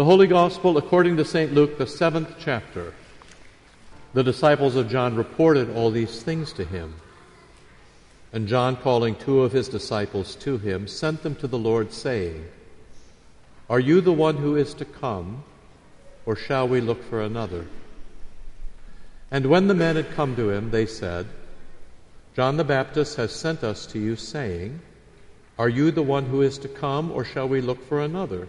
The Holy Gospel according to St. Luke, the seventh chapter. The disciples of John reported all these things to him. And John, calling two of his disciples to him, sent them to the Lord, saying, Are you the one who is to come, or shall we look for another? And when the men had come to him, they said, John the Baptist has sent us to you, saying, Are you the one who is to come, or shall we look for another?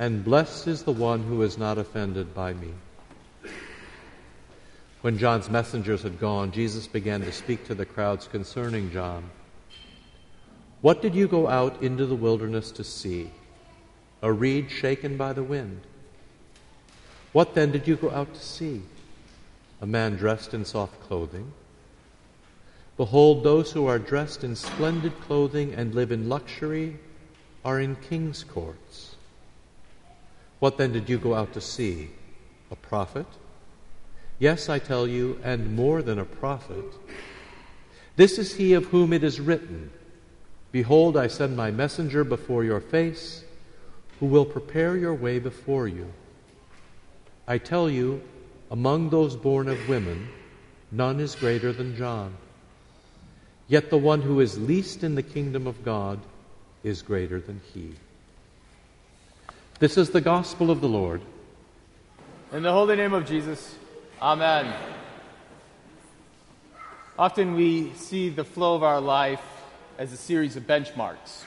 and blessed is the one who is not offended by me. When John's messengers had gone, Jesus began to speak to the crowds concerning John. What did you go out into the wilderness to see? A reed shaken by the wind. What then did you go out to see? A man dressed in soft clothing. Behold, those who are dressed in splendid clothing and live in luxury are in king's courts. What then did you go out to see? A prophet? Yes, I tell you, and more than a prophet. This is he of whom it is written Behold, I send my messenger before your face, who will prepare your way before you. I tell you, among those born of women, none is greater than John. Yet the one who is least in the kingdom of God is greater than he. This is the gospel of the Lord. In the holy name of Jesus, Amen. Often we see the flow of our life as a series of benchmarks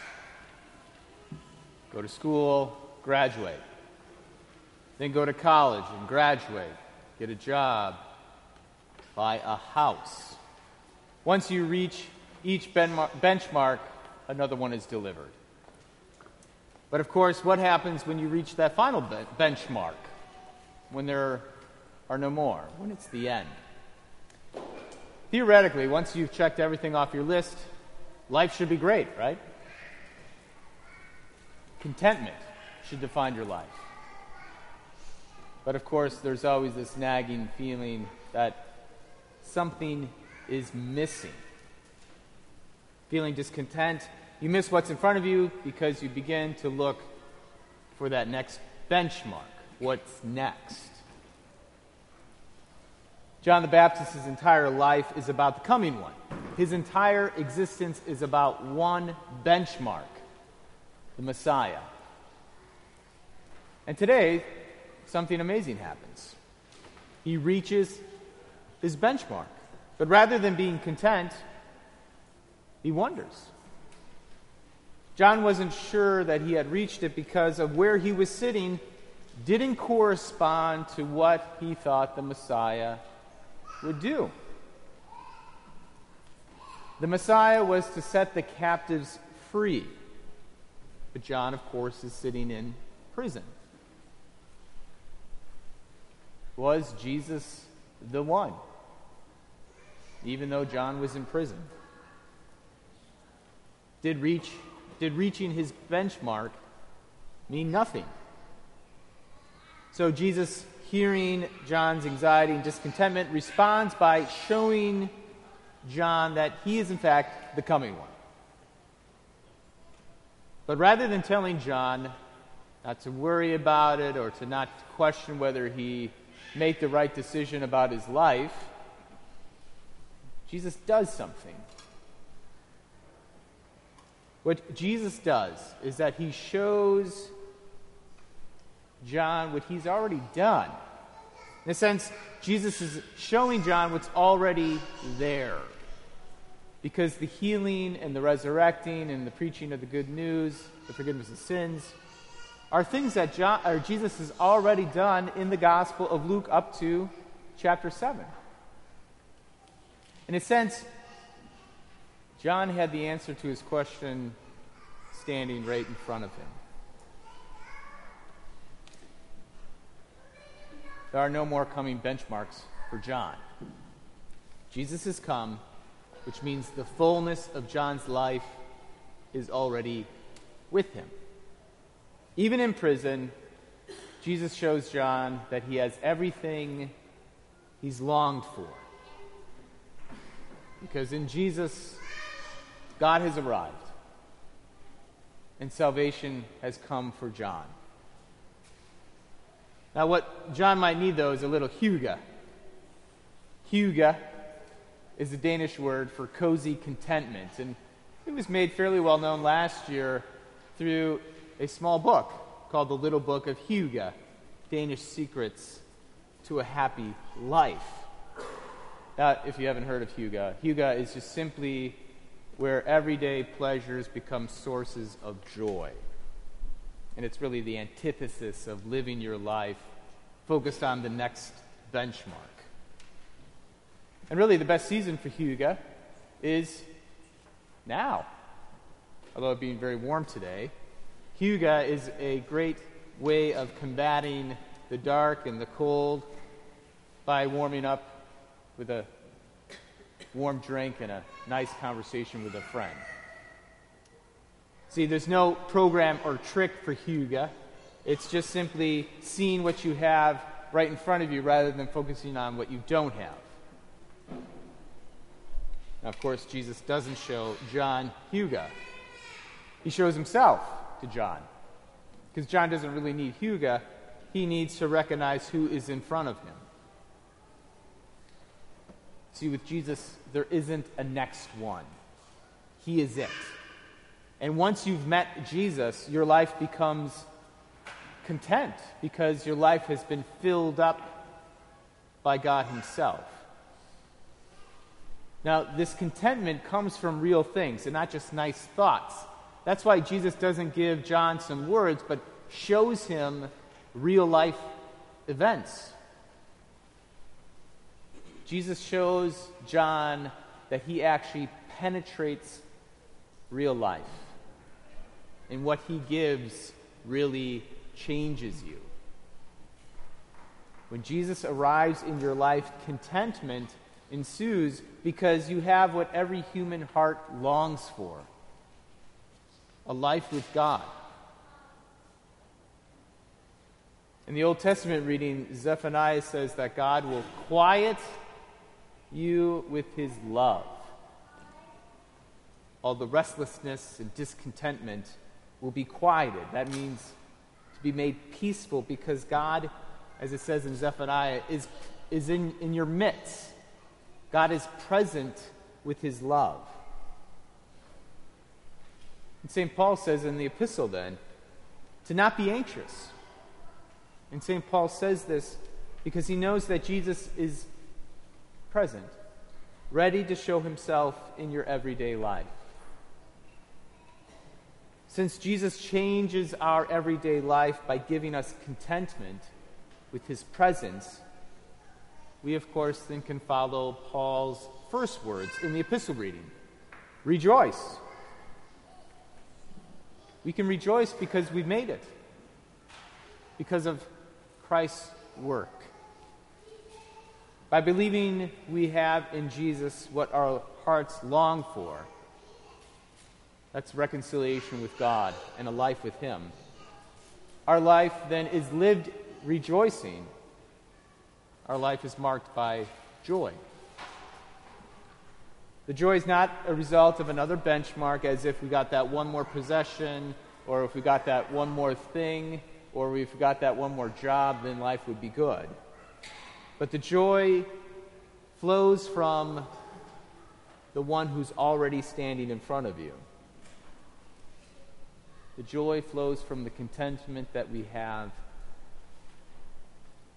go to school, graduate, then go to college and graduate, get a job, buy a house. Once you reach each benchmark, another one is delivered. But of course, what happens when you reach that final be- benchmark? When there are no more, when it's the end? Theoretically, once you've checked everything off your list, life should be great, right? Contentment should define your life. But of course, there's always this nagging feeling that something is missing. Feeling discontent you miss what's in front of you because you begin to look for that next benchmark. What's next? John the Baptist's entire life is about the coming one. His entire existence is about one benchmark the Messiah. And today, something amazing happens. He reaches his benchmark. But rather than being content, he wonders. John wasn't sure that he had reached it because of where he was sitting didn't correspond to what he thought the Messiah would do. The Messiah was to set the captives free. But John, of course, is sitting in prison. Was Jesus the one? Even though John was in prison. Did reach did reaching his benchmark mean nothing? So Jesus, hearing John's anxiety and discontentment, responds by showing John that he is, in fact, the coming one. But rather than telling John not to worry about it or to not question whether he made the right decision about his life, Jesus does something. What Jesus does is that he shows John what he's already done. In a sense, Jesus is showing John what's already there. Because the healing and the resurrecting and the preaching of the good news, the forgiveness of sins, are things that John, or Jesus has already done in the Gospel of Luke up to chapter 7. In a sense, John had the answer to his question standing right in front of him. there are no more coming benchmarks for John. Jesus has come, which means the fullness of John's life is already with him. Even in prison, Jesus shows John that he has everything he's longed for. Because in Jesus, God has arrived, and salvation has come for John. Now, what John might need, though, is a little hygge. Hygge is a Danish word for cozy contentment, and it was made fairly well known last year through a small book called The Little Book of Hygge Danish Secrets to a Happy Life. Now, if you haven't heard of Hygge, Hygge is just simply where everyday pleasures become sources of joy. And it's really the antithesis of living your life focused on the next benchmark. And really, the best season for Hygge is now. Although it being very warm today, Hygge is a great way of combating the dark and the cold by warming up with a warm drink and a nice conversation with a friend. See, there's no program or trick for Hygge. It's just simply seeing what you have right in front of you rather than focusing on what you don't have. Now, of course, Jesus doesn't show John Hygge. He shows himself to John. Because John doesn't really need Hygge, he needs to recognize who is in front of him. See, with Jesus, there isn't a next one, He is it. And once you've met Jesus, your life becomes content because your life has been filled up by God Himself. Now, this contentment comes from real things and not just nice thoughts. That's why Jesus doesn't give John some words, but shows him real life events. Jesus shows John that he actually penetrates real life. And what he gives really changes you. When Jesus arrives in your life, contentment ensues because you have what every human heart longs for a life with God. In the Old Testament reading, Zephaniah says that God will quiet you with his love. All the restlessness and discontentment will be quieted. That means to be made peaceful because God, as it says in Zephaniah, is, is in, in your midst. God is present with his love. And St. Paul says in the epistle then, to not be anxious. And St. Paul says this because he knows that Jesus is present, ready to show himself in your everyday life. Since Jesus changes our everyday life by giving us contentment with his presence, we, of course, then can follow Paul's first words in the epistle reading Rejoice. We can rejoice because we've made it, because of Christ's work. By believing we have in Jesus what our hearts long for, that's reconciliation with God and a life with Him. Our life then is lived rejoicing. Our life is marked by joy. The joy is not a result of another benchmark, as if we got that one more possession, or if we got that one more thing, or if we got that one more job, then life would be good. But the joy flows from the one who's already standing in front of you. The joy flows from the contentment that we have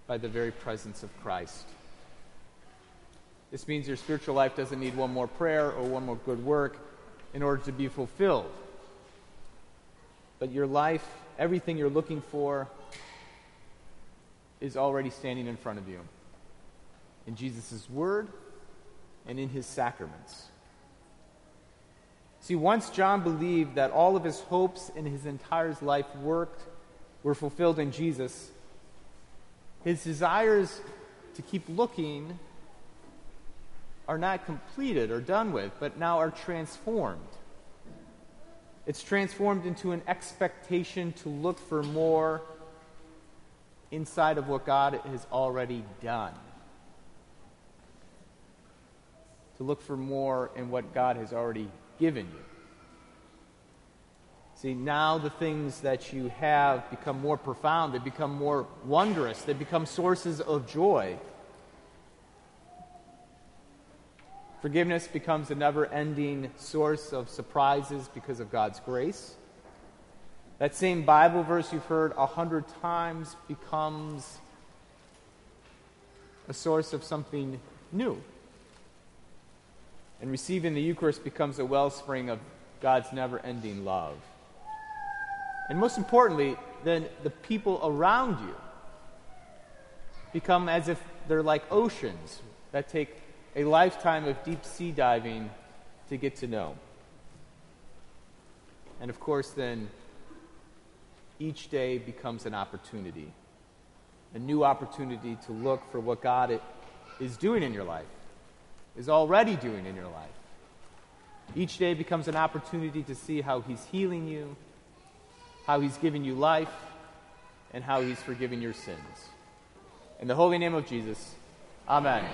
by the very presence of Christ. This means your spiritual life doesn't need one more prayer or one more good work in order to be fulfilled. But your life, everything you're looking for, is already standing in front of you in Jesus' word and in his sacraments. See, once John believed that all of his hopes in his entire life worked, were fulfilled in Jesus, his desires to keep looking are not completed or done with, but now are transformed. It's transformed into an expectation to look for more inside of what God has already done. To look for more in what God has already given you. See, now the things that you have become more profound, they become more wondrous, they become sources of joy. Forgiveness becomes a never ending source of surprises because of God's grace. That same Bible verse you've heard a hundred times becomes a source of something new. And receiving the Eucharist becomes a wellspring of God's never ending love. And most importantly, then the people around you become as if they're like oceans that take a lifetime of deep sea diving to get to know. And of course, then each day becomes an opportunity, a new opportunity to look for what God is doing in your life, is already doing in your life. Each day becomes an opportunity to see how He's healing you, how He's giving you life, and how He's forgiving your sins. In the holy name of Jesus, Amen.